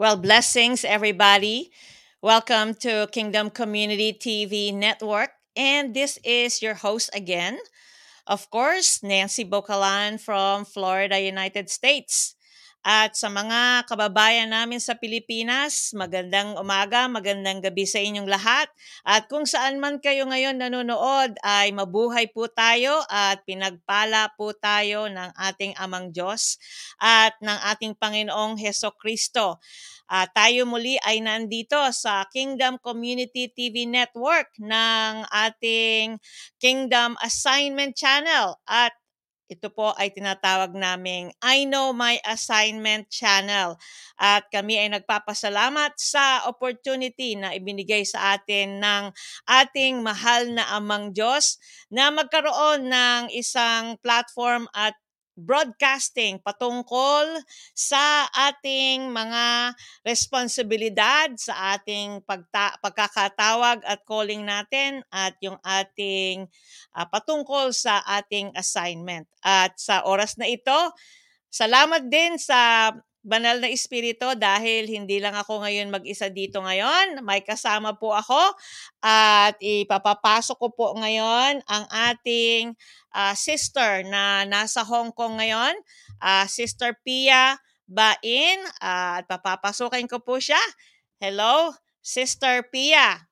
Well, blessings, everybody. Welcome to Kingdom Community TV Network. And this is your host again. Of course, Nancy Bocalan from Florida, United States. At sa mga kababayan namin sa Pilipinas, magandang umaga, magandang gabi sa inyong lahat. At kung saan man kayo ngayon nanonood, ay mabuhay po tayo at pinagpala po tayo ng ating Amang Diyos at ng ating Panginoong Heso Kristo. Uh, tayo muli ay nandito sa Kingdom Community TV Network ng ating Kingdom Assignment Channel at ito po ay tinatawag naming I Know My Assignment Channel. At kami ay nagpapasalamat sa opportunity na ibinigay sa atin ng ating mahal na amang Diyos na magkaroon ng isang platform at broadcasting patungkol sa ating mga responsibilidad sa ating pagta- pagkakatawag at calling natin at yung ating uh, patungkol sa ating assignment. At sa oras na ito, salamat din sa banal na espiritu dahil hindi lang ako ngayon mag-isa dito ngayon. May kasama po ako at ipapapasok ko po ngayon ang ating uh, sister na nasa Hong Kong ngayon, uh, Sister Pia Bain. Uh, at papapasukin ko po siya. Hello, Sister Pia.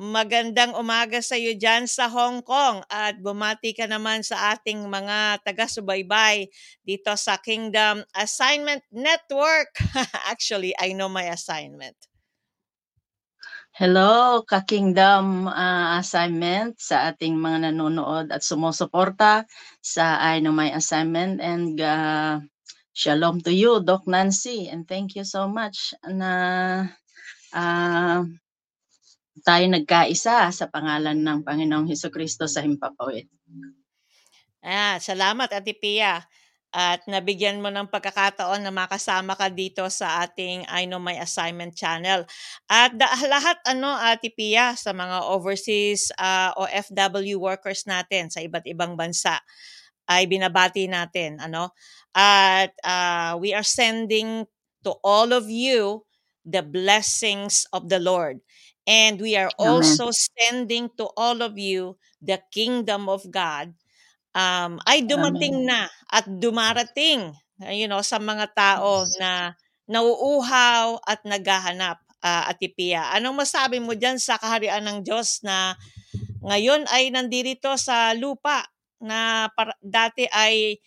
Magandang umaga sa iyo dyan sa Hong Kong at bumati ka naman sa ating mga taga-subaybay dito sa Kingdom Assignment Network. Actually, I know my assignment. Hello, ka-Kingdom uh, assignment sa ating mga nanonood at sumusuporta sa I know my assignment and uh, shalom to you, Doc Nancy, and thank you so much na uh, tayo nagkaisa sa pangalan ng Panginoong Heso Kristo sa Himpapawid. Ah, salamat Ate Pia. At nabigyan mo ng pagkakataon na makasama ka dito sa ating I Know My Assignment channel. At da- lahat ano Ate Pia sa mga overseas uh, ah, OFW workers natin sa iba't ibang bansa ay binabati natin ano. At uh, we are sending to all of you the blessings of the Lord. And we are Amen. also sending to all of you the kingdom of God um, ay dumating Amen. na at dumarating you know, sa mga tao na nauuhaw at naghahanap, uh, Atipia. Anong masabi mo diyan sa kaharian ng Diyos na ngayon ay nandirito sa lupa na para, dati ay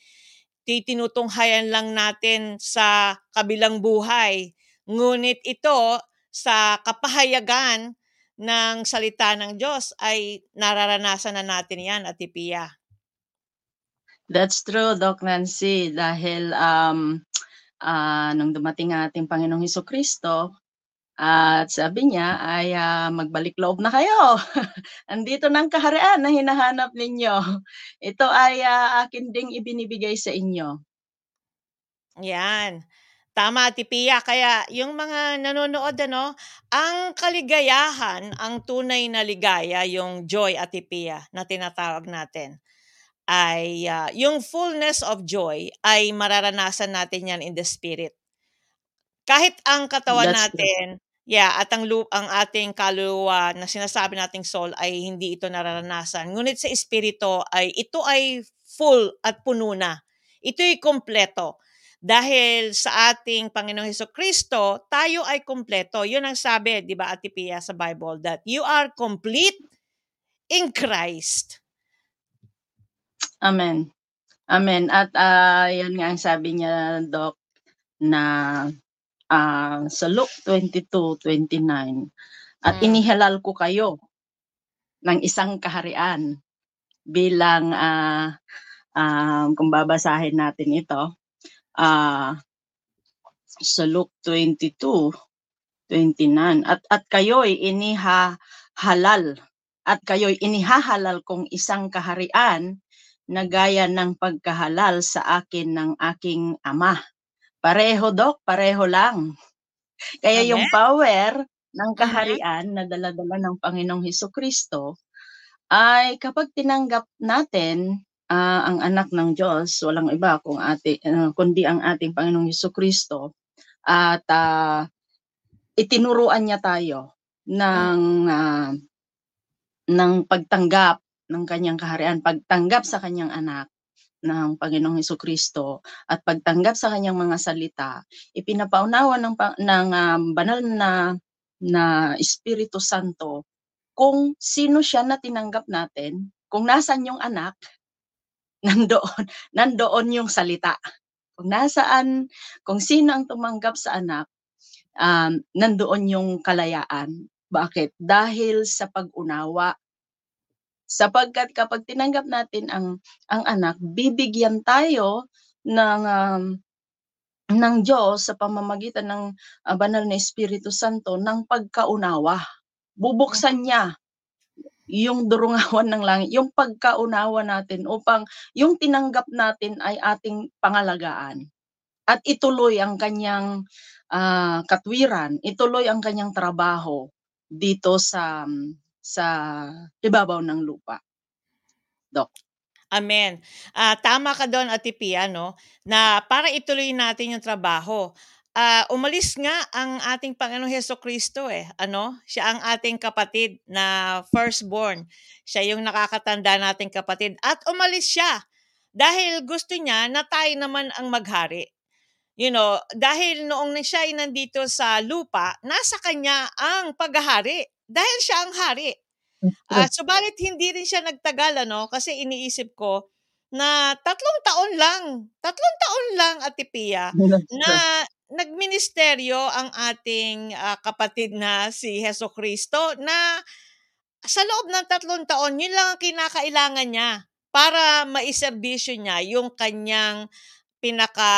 titinutunghayan lang natin sa kabilang buhay. Ngunit ito sa kapahayagan ng salita ng Diyos ay nararanasan na natin yan, Ate Pia. That's true, Doc Nancy, dahil um, uh, nung dumating ang ating Panginoong Heso Kristo, at sabi niya ay uh, magbalik loob na kayo. Andito ng kaharian na hinahanap ninyo. Ito ay uh, akin ding ibinibigay sa inyo. Yan. Tama, Tipia. Kaya yung mga nanonood, ano, ang kaligayahan, ang tunay na ligaya, yung joy at Tipia na tinatawag natin, ay uh, yung fullness of joy ay mararanasan natin yan in the spirit. Kahit ang katawan That's natin, true. yeah, at ang, ang ating kaluluwa na sinasabi nating soul ay hindi ito nararanasan. Ngunit sa espiritu ay ito ay full at puno na. Ito'y kompleto. Dahil sa ating Panginoong Heso Kristo, tayo ay kumpleto. Yun ang sabi, di ba, Ate Pia, sa Bible, that you are complete in Christ. Amen. Amen. At uh, yun nga ang sabi niya, Doc, na uh, sa Luke 22:29, at hmm. inihalal ko kayo ng isang kaharian bilang uh, uh, kung babasahin natin ito, uh, sa Luke 22, 29. At, at kayo'y inihahalal at kayo'y inihahalal kong isang kaharian na gaya ng pagkahalal sa akin ng aking ama. Pareho, Dok, pareho lang. Kaya Amen. yung power ng kaharian na daladala ng Panginoong Heso Kristo ay kapag tinanggap natin uh, ang anak ng Diyos, walang iba kung ati, uh, kundi ang ating Panginoong Heso Kristo. At uh, itinuruan niya tayo ng uh, ng pagtanggap ng kanyang kaharian, pagtanggap sa kanyang anak ng Panginoong Heso Kristo at pagtanggap sa kanyang mga salita, ipinapaunawa ng ng uh, banal na na Espiritu Santo kung sino siya na tinanggap natin, kung nasan yung anak, nandoon, nandoon yung salita. Kung nasaan, kung sino ang tumanggap sa anak, um, nandoon yung kalayaan. Bakit? Dahil sa pag-unawa. Sapagkat kapag tinanggap natin ang ang anak, bibigyan tayo ng um, ng Diyos sa pamamagitan ng uh, banal na Espiritu Santo ng pagkaunawa. Bubuksan niya yung durungawan ng langit, yung pagkaunawa natin upang yung tinanggap natin ay ating pangalagaan. At ituloy ang kanyang uh, katwiran, ituloy ang kanyang trabaho dito sa sa ibabaw ng lupa. Dok. Amen. Uh, tama ka doon, Ate Pia, no? na para ituloy natin yung trabaho, uh, umalis nga ang ating Panginoong Heso Kristo eh. Ano? Siya ang ating kapatid na firstborn. Siya yung nakakatanda nating kapatid. At umalis siya dahil gusto niya na tayo naman ang maghari. You know, dahil noong siya ay nandito sa lupa, nasa kanya ang paghahari. Dahil siya ang hari. Uh, subalit hindi rin siya nagtagal, ano? Kasi iniisip ko, na tatlong taon lang, tatlong taon lang, Ate Pia, na nagministeryo ang ating uh, kapatid na si Heso Kristo na sa loob ng tatlong taon, yun lang ang kinakailangan niya para maiserbisyo niya yung kanyang pinaka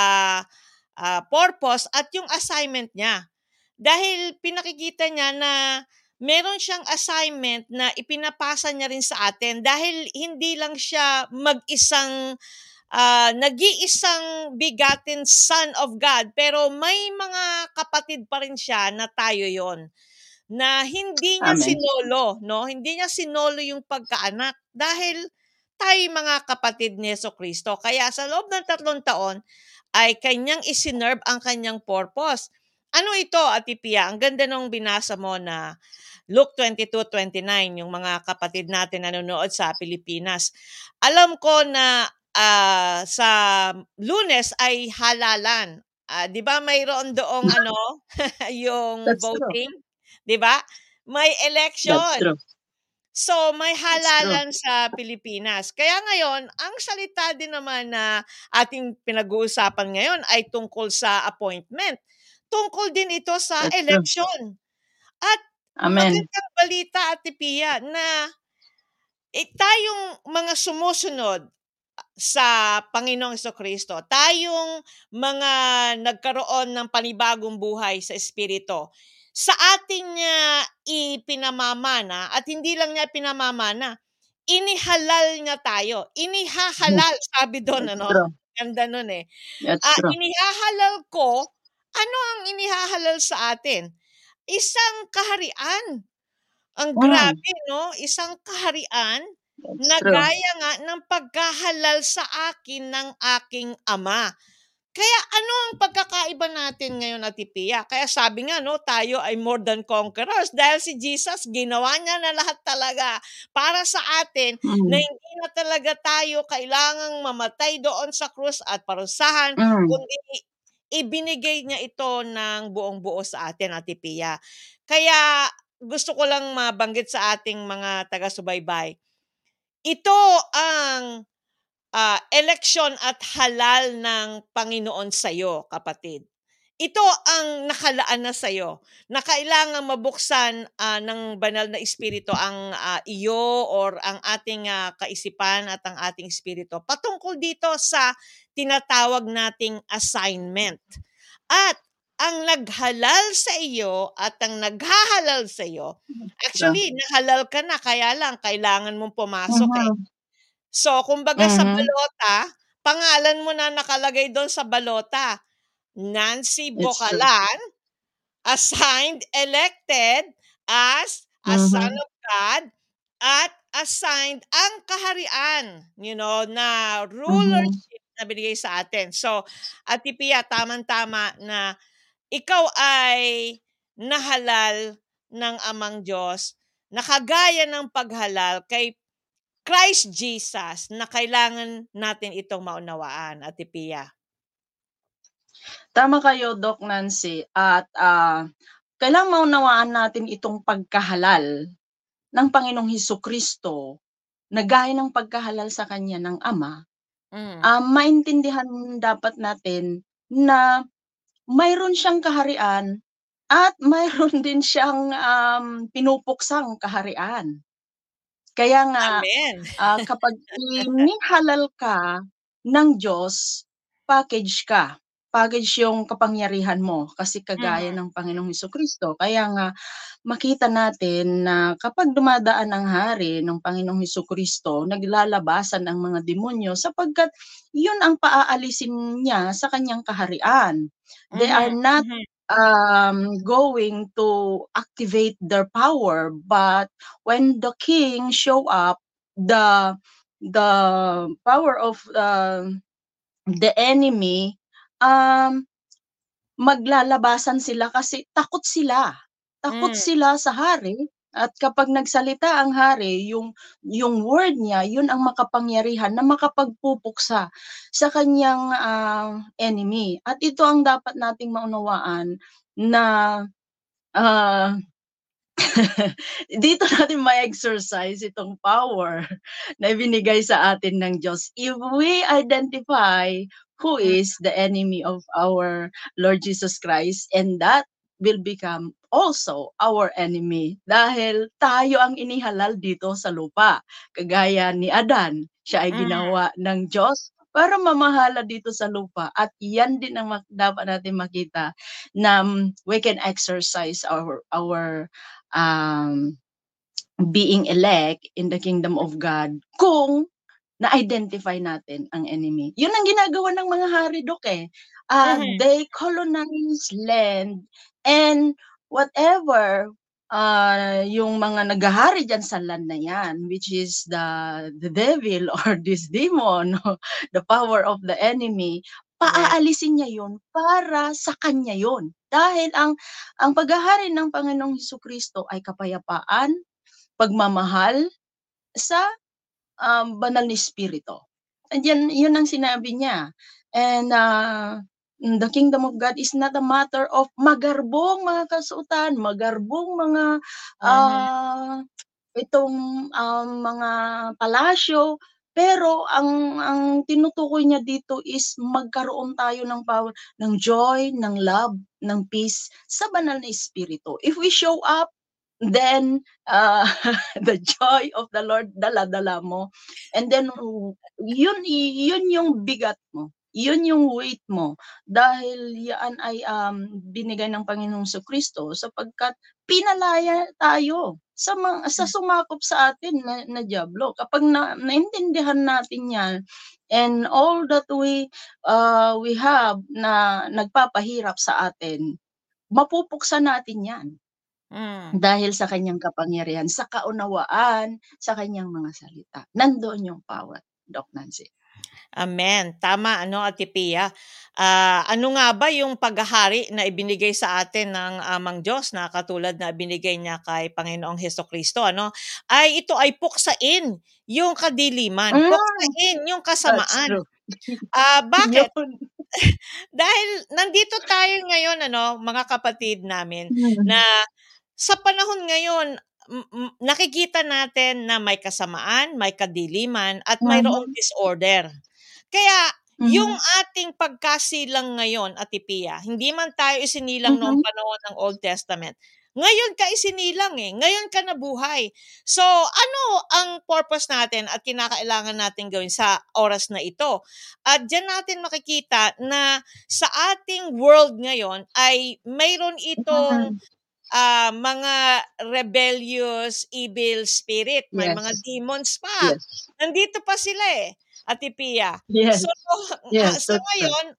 uh, purpose at yung assignment niya. Dahil pinakikita niya na meron siyang assignment na ipinapasa niya rin sa atin dahil hindi lang siya mag-isang uh, nag-iisang begotten son of God pero may mga kapatid pa rin siya na tayo yon na hindi niya Amen. sinolo no? Hindi niya sinolo yung pagkaanak dahil tayo mga kapatid ni Yeso Kristo. Kaya sa loob ng tatlong taon ay kanyang isinerve ang kanyang purpose. Ano ito Ate Pia? Ang ganda nung binasa mo na Luke 22:29 yung mga kapatid natin nanonood sa Pilipinas. Alam ko na uh, sa lunes ay halalan. Uh, 'di ba mayroon doong ano yung That's voting, 'di ba? May election. So may halalan sa Pilipinas. Kaya ngayon, ang salita din naman na ating pinag-uusapan ngayon ay tungkol sa appointment. Tungkol din ito sa That's election. True. At Amen. magandang balita, Ate Pia, na eh, tayong mga sumusunod sa Panginoong Kristo. Tayong mga nagkaroon ng panibagong buhay sa Espiritu, sa ating uh, ipinamamana, at hindi lang niya pinamamana, inihalal niya tayo. Inihahalal, sabi doon, ano? Ganda nun eh. Uh, inihahalal ko, ano ang inihahalal sa atin? Isang kaharian. Ang grabe, no? Isang kaharian na gaya nga ng pagkahalal sa akin ng aking ama. Kaya ano ang pagkakaiba natin ngayon, Ate Pia? Kaya sabi nga, no, tayo ay more than conquerors dahil si Jesus, ginawa niya na lahat talaga para sa atin mm. na hindi na talaga tayo kailangang mamatay doon sa krus at parusahan, mm. kundi ibinigay niya ito ng buong buo sa atin, Ate Pia. Kaya gusto ko lang mabanggit sa ating mga taga-subaybay ito ang uh, eleksyon at halal ng Panginoon sa iyo, kapatid. Ito ang nakalaan na sa iyo na kailangan mabuksan uh, ng banal na espiritu ang uh, iyo or ang ating uh, kaisipan at ang ating espiritu patungkol dito sa tinatawag nating assignment. At ang naghalal sa iyo at ang naghahalal sa iyo, actually, nahalal ka na, kaya lang, kailangan mong pumasok uh-huh. eh. So, kumbaga uh-huh. sa balota, pangalan mo na nakalagay doon sa balota. Nancy Bocalan, assigned, elected as a uh-huh. son of God, at assigned ang kaharian, you know, na rulership uh-huh. na binigay sa atin. So, Ati Pia, tamang-tama na ikaw ay na halal ng Amang Diyos na kagaya ng paghalal kay Christ Jesus na kailangan natin itong maunawaan, Ate Pia. Tama kayo, Doc Nancy. At uh, kailangan maunawaan natin itong pagkahalal ng Panginoong Heso Kristo na gaya ng pagkahalal sa Kanya ng Ama. Mm. Uh, maintindihan dapat natin na mayroon siyang kaharian at mayroon din siyang um, pinupuksang kaharian. Kaya nga, uh, kapag inihalal ka ng Diyos, package ka. Package yung kapangyarihan mo kasi kagaya mm. ng Panginoong Heso Kristo. Kaya nga, makita natin na kapag dumadaan ang hari ng Panginoong Heso Kristo, naglalabasan ang mga demonyo sapagkat yun ang paaalisin niya sa kanyang kaharian. They mm-hmm. are not mm-hmm um, going to activate their power but when the king show up the the power of uh, the enemy um maglalabasan sila kasi takot sila takot mm. sila sa hari at kapag nagsalita ang hari, yung yung word niya, yun ang makapangyarihan na makapagpupuksa sa kanyang uh, enemy. At ito ang dapat nating maunawaan na uh, dito natin ma-exercise itong power na ibinigay sa atin ng Diyos. If we identify who is the enemy of our Lord Jesus Christ and that will become also our enemy dahil tayo ang inihalal dito sa lupa. Kagaya ni Adan, siya ay mm. ginawa mm. ng Diyos para mamahala dito sa lupa. At yan din ang dapat natin makita na um, we can exercise our our um, being elect in the kingdom of God kung na-identify natin ang enemy. Yun ang ginagawa ng mga hari, Dok eh. Uh, mm-hmm. They colonize land and whatever uh, yung mga naghahari dyan sa land na yan, which is the, the devil or this demon, the power of the enemy, paaalisin niya yun para sa kanya yun. Dahil ang, ang paghahari ng Panginoong Heso Kristo ay kapayapaan, pagmamahal sa um, banal ni Espiritu. And yan, yun ang sinabi niya. And uh, the kingdom of God is not a matter of magarbong mga kasuotan, magarbong mga uh, itong um, mga palasyo, pero ang ang tinutukoy niya dito is magkaroon tayo ng power, ng joy, ng love, ng peace sa banal na espiritu. If we show up then uh, the joy of the Lord dala-dala mo and then yun yun yung bigat mo yun yung weight mo dahil yan ay um, binigay ng Panginoong sa Kristo sapagkat pinalaya tayo sa mga, sa hmm. sumakop sa atin na, na diablo. Kapag na, naintindihan natin yan and all that we uh, we have na nagpapahirap sa atin, mapupuksan natin yan. Mm. Dahil sa kanyang kapangyarihan, sa kaunawaan, sa kanyang mga salita. Nandoon yung power, Doc Nancy. Amen. Tama, ano, Ate Pia. Uh, ano nga ba yung paghahari na ibinigay sa atin ng Amang Diyos na katulad na binigay niya kay Panginoong Heso Kristo, ano? Ay ito ay puksain yung kadiliman. Mm. Puksain yung kasamaan. Ah, uh, bakit? Dahil nandito tayo ngayon, ano, mga kapatid namin, mm. na sa panahon ngayon, nakikita natin na may kasamaan, may kadiliman, at mayroong disorder. Kaya mm-hmm. yung ating pagkasilang ngayon, Ate Pia, hindi man tayo isinilang mm-hmm. noong panahon ng Old Testament. Ngayon ka isinilang eh. Ngayon ka nabuhay. So, ano ang purpose natin at kinakailangan natin gawin sa oras na ito? At dyan natin makikita na sa ating world ngayon ay mayroon itong uh, mga rebellious evil spirit, may yes. mga demons pa. Yes. Nandito pa sila eh, Ate Pia. Yes. So, yes, so ngayon,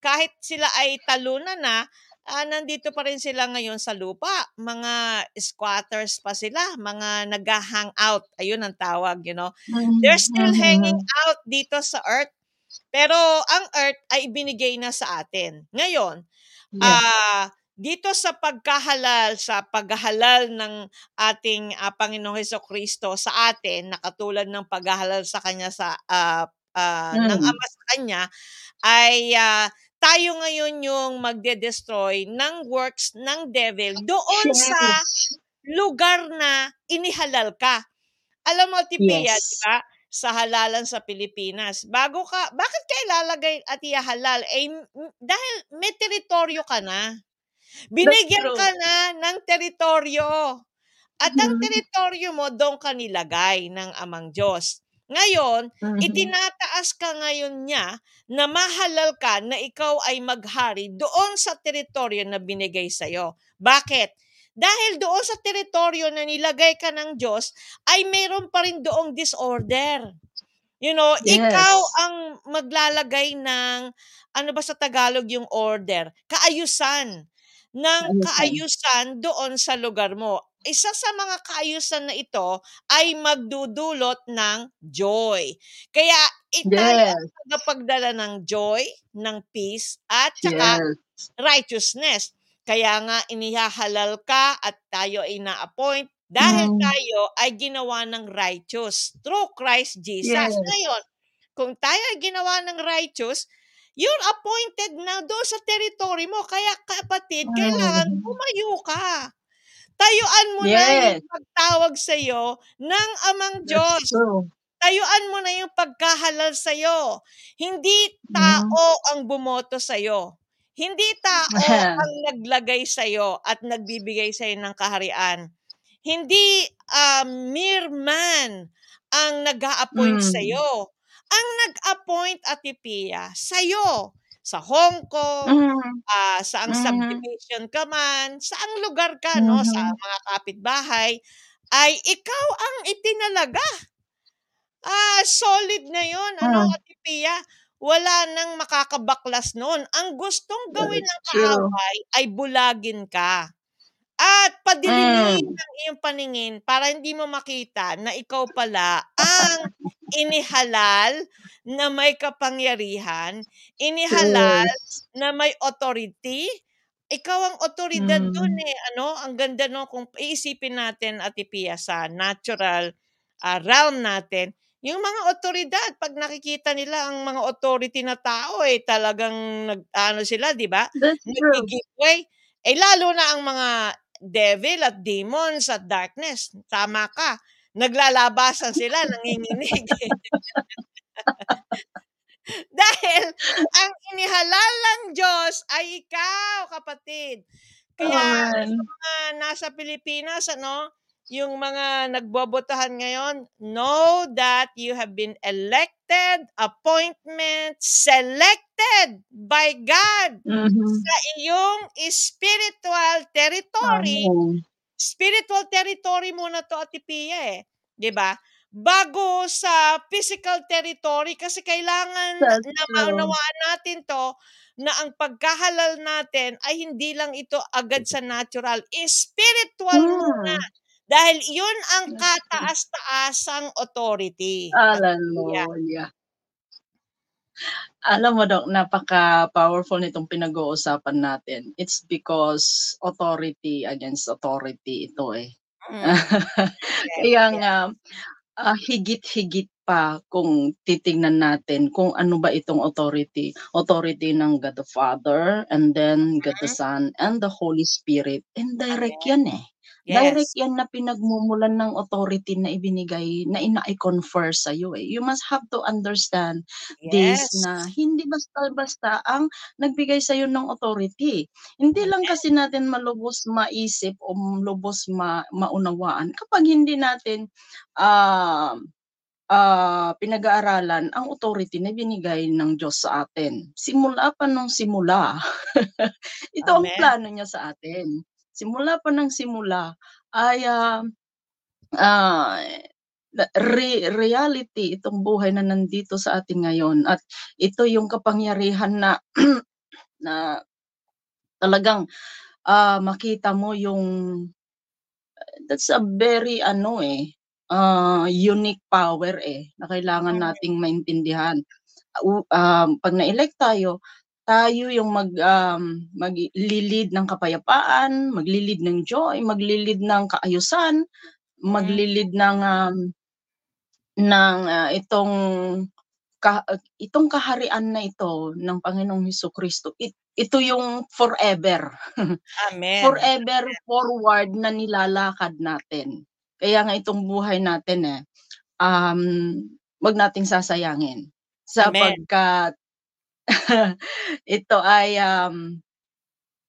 kahit sila ay talunan na, uh, nandito pa rin sila ngayon sa lupa. Mga squatters pa sila, mga nag-hang out. Ayun ang tawag, you know. Mm-hmm. They're still mm-hmm. hanging out dito sa earth. Pero ang earth ay ibinigay na sa atin. Ngayon, yes. uh, dito sa pagkahalal, sa paghahalal ng ating uh, Panginoong Heso Kristo sa atin, na katulad ng paghahalal sa Kanya sa uh, uh, mm. ng Ama sa Kanya, ay uh, tayo ngayon yung magde-destroy ng works ng devil doon yes. sa lugar na inihalal ka. Alam mo, Tipia, yes. di ba? Sa halalan sa Pilipinas. Bago ka, bakit ka ilalagay at ihahalal? Eh, dahil may teritoryo ka na. Binigyan ka na ng teritoryo. At mm-hmm. ang teritoryo mo, doon ka nilagay ng amang Diyos. Ngayon, mm-hmm. itinataas ka ngayon niya na mahalal ka na ikaw ay maghari doon sa teritoryo na binigay sa'yo. Bakit? Dahil doon sa teritoryo na nilagay ka ng Diyos, ay mayroon pa rin doong disorder. You know, yes. ikaw ang maglalagay ng, ano ba sa Tagalog yung order? Kaayusan ng kaayusan doon sa lugar mo. Isa sa mga kaayusan na ito ay magdudulot ng joy. Kaya itayo yes. ang pagdala ng joy, ng peace, at saka yes. righteousness. Kaya nga inihahalal ka at tayo ay na-appoint dahil mm. tayo ay ginawa ng righteous through Christ Jesus. Yes. Ngayon, kung tayo ay ginawa ng righteous, you're appointed na doon sa territory mo. Kaya kapatid, kailangan mm. bumayo ka. Tayuan mo yes. na yung pagtawag sa iyo ng Amang Diyos. Tayuan mo na yung pagkahalal sa iyo. Hindi tao mm. ang bumoto sa iyo. Hindi tao ang naglagay sa iyo at nagbibigay sa iyo ng kaharian. Hindi uh, mere man ang nag-a-appoint mm. sa iyo ang nag-appoint at Ipia sa'yo, sa Hong Kong, mm. uh, sa ang mm. subdivision ka man, sa ang lugar ka, mm-hmm. no, sa mm-hmm. mga kapitbahay, ay ikaw ang itinalaga. Ah, solid na 'yon, ano, mm. Ate Pia. Wala nang makakabaklas noon. Ang gustong gawin ng kaaway ay bulagin ka. At padilimin mm. ang iyong paningin para hindi mo makita na ikaw pala ang inihalal na may kapangyarihan, inihalal yes. na may authority. Ikaw ang otoridad mm. doon eh. Ano? Ang ganda no kung iisipin natin at Pia sa natural uh, realm natin, yung mga otoridad, pag nakikita nila ang mga authority na tao, eh, talagang nag, ano sila, di ba? Nag-give way. Eh, lalo na ang mga devil at demons at darkness. Tama ka naglalabasan sila, nanginginig. Dahil ang inihalal ng Diyos ay ikaw, kapatid. Kaya oh, yung mga nasa Pilipinas, ano, yung mga nagbobotohan ngayon, know that you have been elected, appointment, selected by God mm-hmm. sa iyong spiritual territory oh spiritual territory muna to Ate Pia eh. 'Di ba? Bago sa physical territory kasi kailangan That's na maunawaan natin to na ang pagkahalal natin ay hindi lang ito agad sa natural, spiritual hmm. muna. Dahil yun ang kataas-taasang authority. Hallelujah. Alam mo Dok, napaka-powerful nitong pinag-uusapan natin. It's because authority against authority ito eh. Mm. Kaya nga, uh, higit-higit pa kung titingnan natin kung ano ba itong authority. Authority ng God the Father, and then God the mm-hmm. Son, and the Holy Spirit. Indirect yan eh. Direct yan na pinagmumulan ng authority na ibinigay, na ina-confer sa'yo eh. You must have to understand this na hindi basta-basta ang nagbigay sa'yo ng authority. Hindi lang kasi natin malubos maisip o lubos ma maunawaan kapag hindi natin ah ah, pinag-aaralan ang authority na binigay ng Diyos sa atin. Simula pa nung simula. Ito ang plano niya sa atin simula pa ng simula ay uh, uh, re- reality itong buhay na nandito sa atin ngayon. At ito yung kapangyarihan na na talagang uh, makita mo yung that's a very ano eh uh, unique power eh na kailangan nating maintindihan. Uh, um, pag na-elect tayo tayo yung mag um, maglilid ng kapayapaan, maglilid ng joy, maglilid ng kaayusan, maglilid ng um, ng uh, itong ka, itong kaharian na ito ng Panginoong Hesus Kristo. It, ito yung forever. Amen. forever forward na nilalakad natin. Kaya nga itong buhay natin eh um wag nating sasayangin sapagkat ito ay um,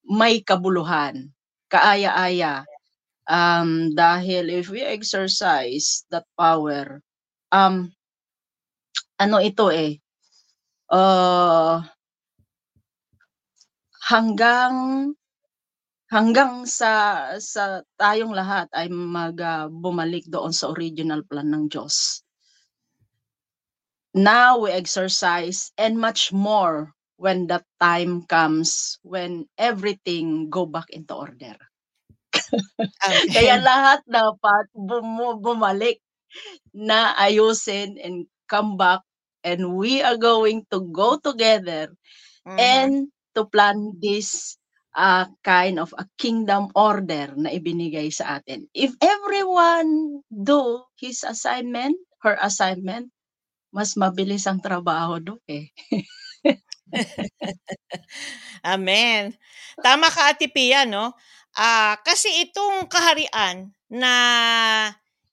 may kabuluhan, kaaya-aya. Um, dahil if we exercise that power, um, ano ito eh, uh, hanggang hanggang sa sa tayong lahat ay mag uh, bumalik doon sa original plan ng Diyos now we exercise and much more when that time comes when everything go back into order. Okay. Kaya lahat dapat bum- bumalik na ayusin and come back and we are going to go together mm-hmm. and to plan this uh, kind of a kingdom order na ibinigay sa atin. If everyone do his assignment, her assignment, mas mabilis ang trabaho do eh. Amen. Tama ka Ate Pia, no? Ah, kasi itong kaharian na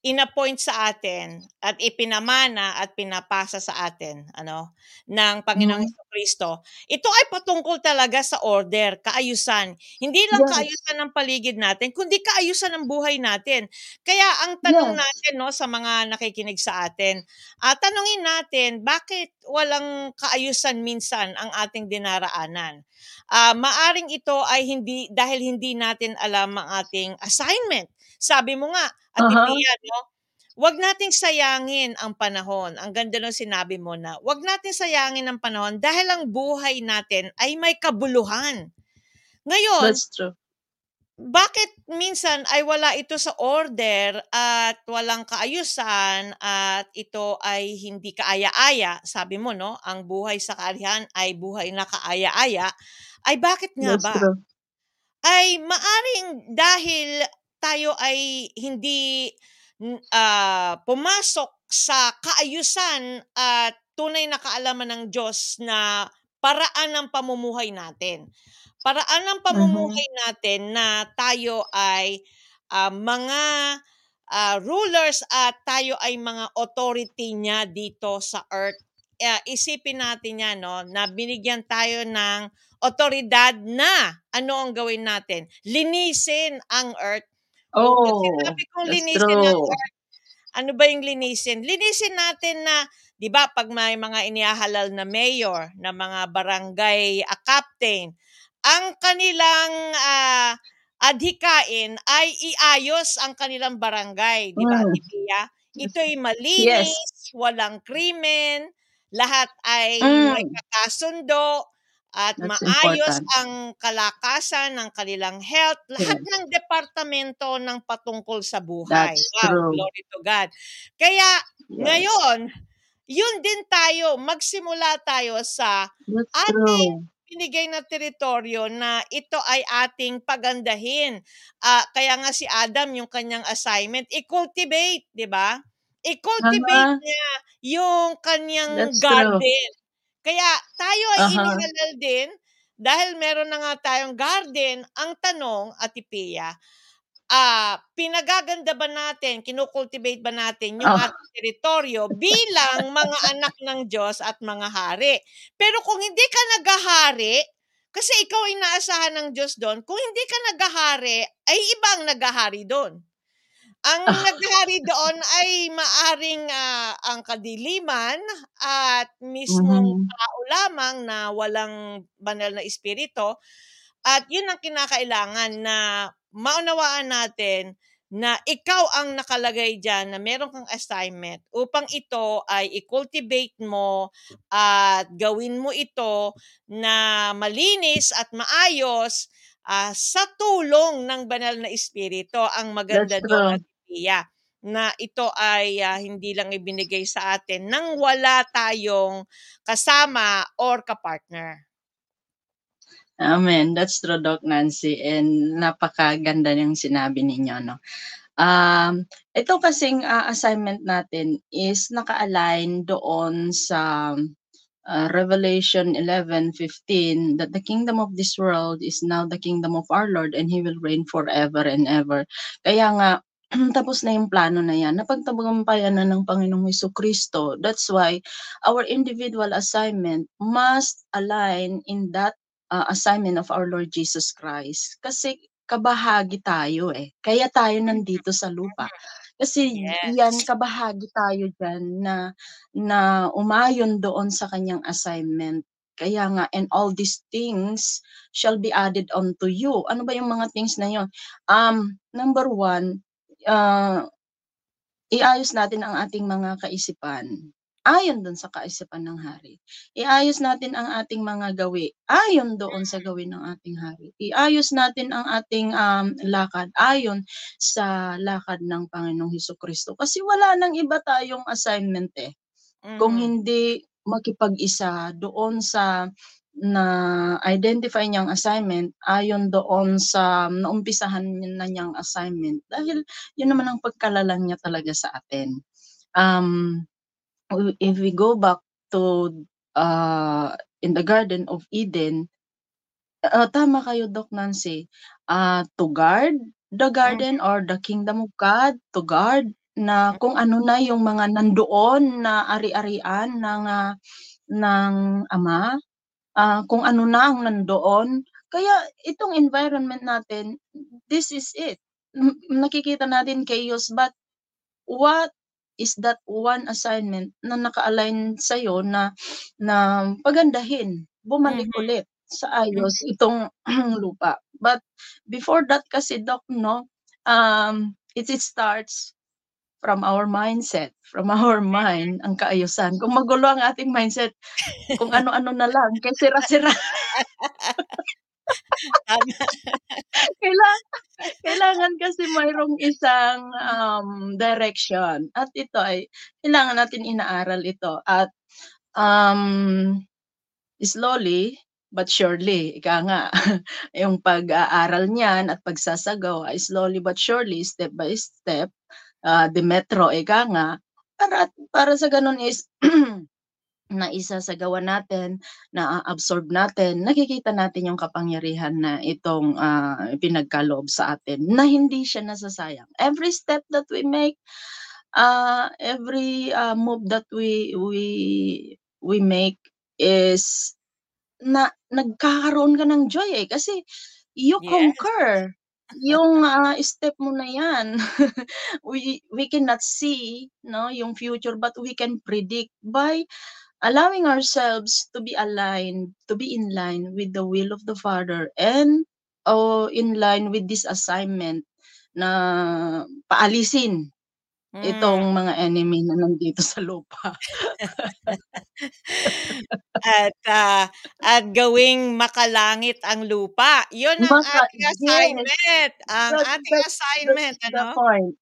inappoint sa atin at ipinamana at pinapasa sa atin ano ng Panginoong mm. Kristo. Ito ay patungkol talaga sa order, kaayusan. Hindi lang yes. kaayusan ng paligid natin, kundi kaayusan ng buhay natin. Kaya ang tanong yes. natin no sa mga nakikinig sa atin, uh, tanungin natin bakit walang kaayusan minsan ang ating dinaraanan. Uh, maaring ito ay hindi dahil hindi natin alam ang ating assignment. Sabi mo nga, at uh-huh. Pia, no? Huwag nating sayangin ang panahon. Ang ganda ng sinabi mo na, huwag nating sayangin ang panahon dahil ang buhay natin ay may kabuluhan. Ngayon, That's true. bakit minsan ay wala ito sa order at walang kaayusan at ito ay hindi kaaya-aya? Sabi mo, no? Ang buhay sa kaalihan ay buhay na kaaya-aya. Ay bakit nga That's ba? true. Ay maaring dahil tayo ay hindi uh, pumasok sa kaayusan at tunay na kaalaman ng Diyos na paraan ng pamumuhay natin. Paraan ng pamumuhay mm-hmm. natin na tayo ay uh, mga uh, rulers at tayo ay mga authority niya dito sa earth. Uh, isipin natin yan, no, na binigyan tayo ng otoridad na ano ang gawin natin? Linisin ang earth Oh, sinabi kong linisin ng earth, ano ba yung linisin? Linisin natin na, di ba, pag may mga inihahalal na mayor, na mga barangay uh, captain, ang kanilang uh, adhikain ay iayos ang kanilang barangay, di ba, mm. Ito'y malinis, yes. walang krimen, lahat ay mm. may kakasundo, at That's maayos important. ang kalakasan ng kanilang health, lahat yes. ng departamento ng patungkol sa buhay. That's wow, true. glory to God. Kaya yes. ngayon, yun din tayo, magsimula tayo sa That's ating true. binigay na teritoryo na ito ay ating pagandahin. Uh, kaya nga si Adam, yung kanyang assignment, i-cultivate, di ba? I-cultivate uh-huh. niya yung kanyang That's garden. True kaya tayo ay uh-huh. inihalal din dahil meron na nga tayong garden. Ang tanong, Atipia, ah, uh, pinagaganda ba natin, kinukultivate ba natin yung oh. ating teritoryo bilang mga anak ng Diyos at mga hari? Pero kung hindi ka naghahari, kasi ikaw ay naasahan ng Diyos doon, kung hindi ka naghahari, ay ibang naghahari doon. Ang ah. naghari doon ay maaring uh, ang kadiliman at mismong mm-hmm. tao lamang na walang banal na espiritu. At yun ang kinakailangan na maunawaan natin na ikaw ang nakalagay dyan na meron kang assignment upang ito ay i-cultivate mo at gawin mo ito na malinis at maayos uh, sa tulong ng banal na espiritu ang maganda doon at na ito ay uh, hindi lang ibinigay sa atin nang wala tayong kasama or kapartner. Amen. That's true, Doc Nancy. And napakaganda ng sinabi ninyo, no? Um, ito kasing uh, assignment natin is naka-align doon sa uh, Revelation 11:15 that the kingdom of this world is now the kingdom of our Lord and He will reign forever and ever. Kaya nga, tapos na yung plano na yan. Napagtagumpayan na ng Panginoong Heso Kristo. That's why our individual assignment must align in that uh, assignment of our Lord Jesus Christ. Kasi kabahagi tayo eh. Kaya tayo nandito sa lupa. Kasi Yes. yan, kabahagi tayo dyan na, na umayon doon sa kanyang assignment. Kaya nga, and all these things shall be added unto you. Ano ba yung mga things na yun? Um, number one, uh, iayos natin ang ating mga kaisipan ayon doon sa kaisipan ng hari. Iayos natin ang ating mga gawi ayon doon sa gawin ng ating hari. Iayos natin ang ating um, lakad ayon sa lakad ng Panginoong Hesus Kristo. Kasi wala nang iba tayong assignment eh. Kung hindi makipag-isa doon sa na identify niyang assignment ayon doon sa naumpisahan na niyang assignment dahil yun naman ang pagkalalang niya talaga sa atin. Um, if we go back to uh, in the Garden of Eden, uh, tama kayo, Doc Nancy, uh, to guard the garden or the kingdom of God, to guard na kung ano na yung mga nandoon na ari-arian ng uh, ng ama, uh, kung ano na ang nandoon. Kaya itong environment natin, this is it. Nakikita natin chaos, but what is that one assignment na naka-align sa'yo na na pagandahin, bumalik Mhm. ulit sa ayos itong lupa. But before that kasi Doc 'no, um, it it starts from our mindset, from our mind ang kaayusan. Kung magulo ang ating mindset, kung ano-ano na lang, kay sira-sira. Tama. Kailangan kailangan kasi mayroong isang, um, direction at ito ay kailangan natin inaaral ito at, um, slowly but surely, ika nga, yung pag-aaral niyan at pagsasagawa ay slowly but surely, step by step, uh, Demetro, ika nga, para para sa gano'n is na isasagawa natin, na-a-absorb natin, nakikita natin yung kapangyarihan na itong, ah, pinagkaloob sa atin na hindi siya nasasayang. Every step that we make, uh, every, uh, move that we we we make is na nagkakaroon ka ng joy, eh, kasi you Yes. conquer yung, ah, step mo na yan. We we cannot see 'no, yung future but we can predict by allowing ourselves to be aligned, to be in line with the will of the Father and, oh, in line with this assignment na paalisin itong Hmm. mga enemy na nandito sa lupa. At, ah, at gawing makalangit ang lupa. Yun ang Maka ating yes. assignment. Ang That ating that's assignment that's the ano, point.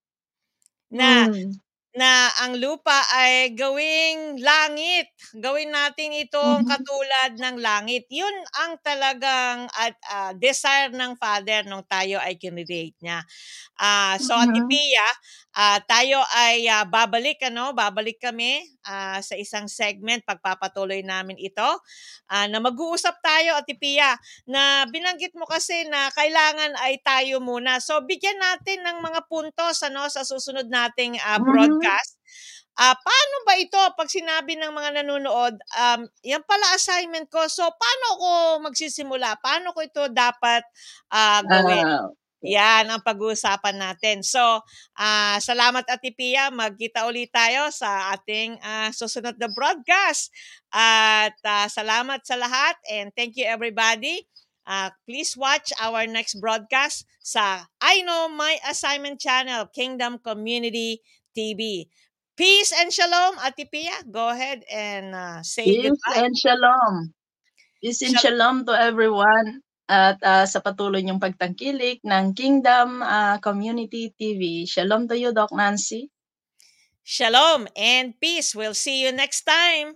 na Hmm. Na ang lupa ay gawing langit. Gawin natin itong Mhm. katulad ng langit. Yun ang talagang at, ah, desire ng Father nung tayo ay kinreate niya. Ah, so Ate Mhm. Pia, ah, tayo ay, ah, babalik ano, babalik kami, ah, sa isang segment pagpapatuloy namin ito, ah, na mag-uusap tayo Ate Pia, na binanggit mo kasi na kailangan ay tayo muna. So bigyan natin ng mga puntos ano sa susunod nating, Mhm. broadcast. Ah, paano ba ito 'pag sinabi ng mga nanonood, um, yan pala assignment ko, so paano ako magsisimula? Paano ko ito dapat, ah, gawin? Ah, Yan ang pag-uusapan natin. So, ah, salamat Ate Pia, magkita ulit tayo sa ating, ah, susunod na broadcast. At, ah, salamat sa lahat and thank you everybody. Ah, please watch our next broadcast sa I Know My Assignment channel, Kingdom Community TV. Peace and shalom, Ate Pia. Go ahead and, ah, say Peace goodbye. and shalom. Peace and Shal shalom to everyone at, ah, sa patuloy niyong pagtangkilik ng Kingdom, ah, Community TV. Shalom to you, Doc Nancy. Shalom and peace. We'll see you next time.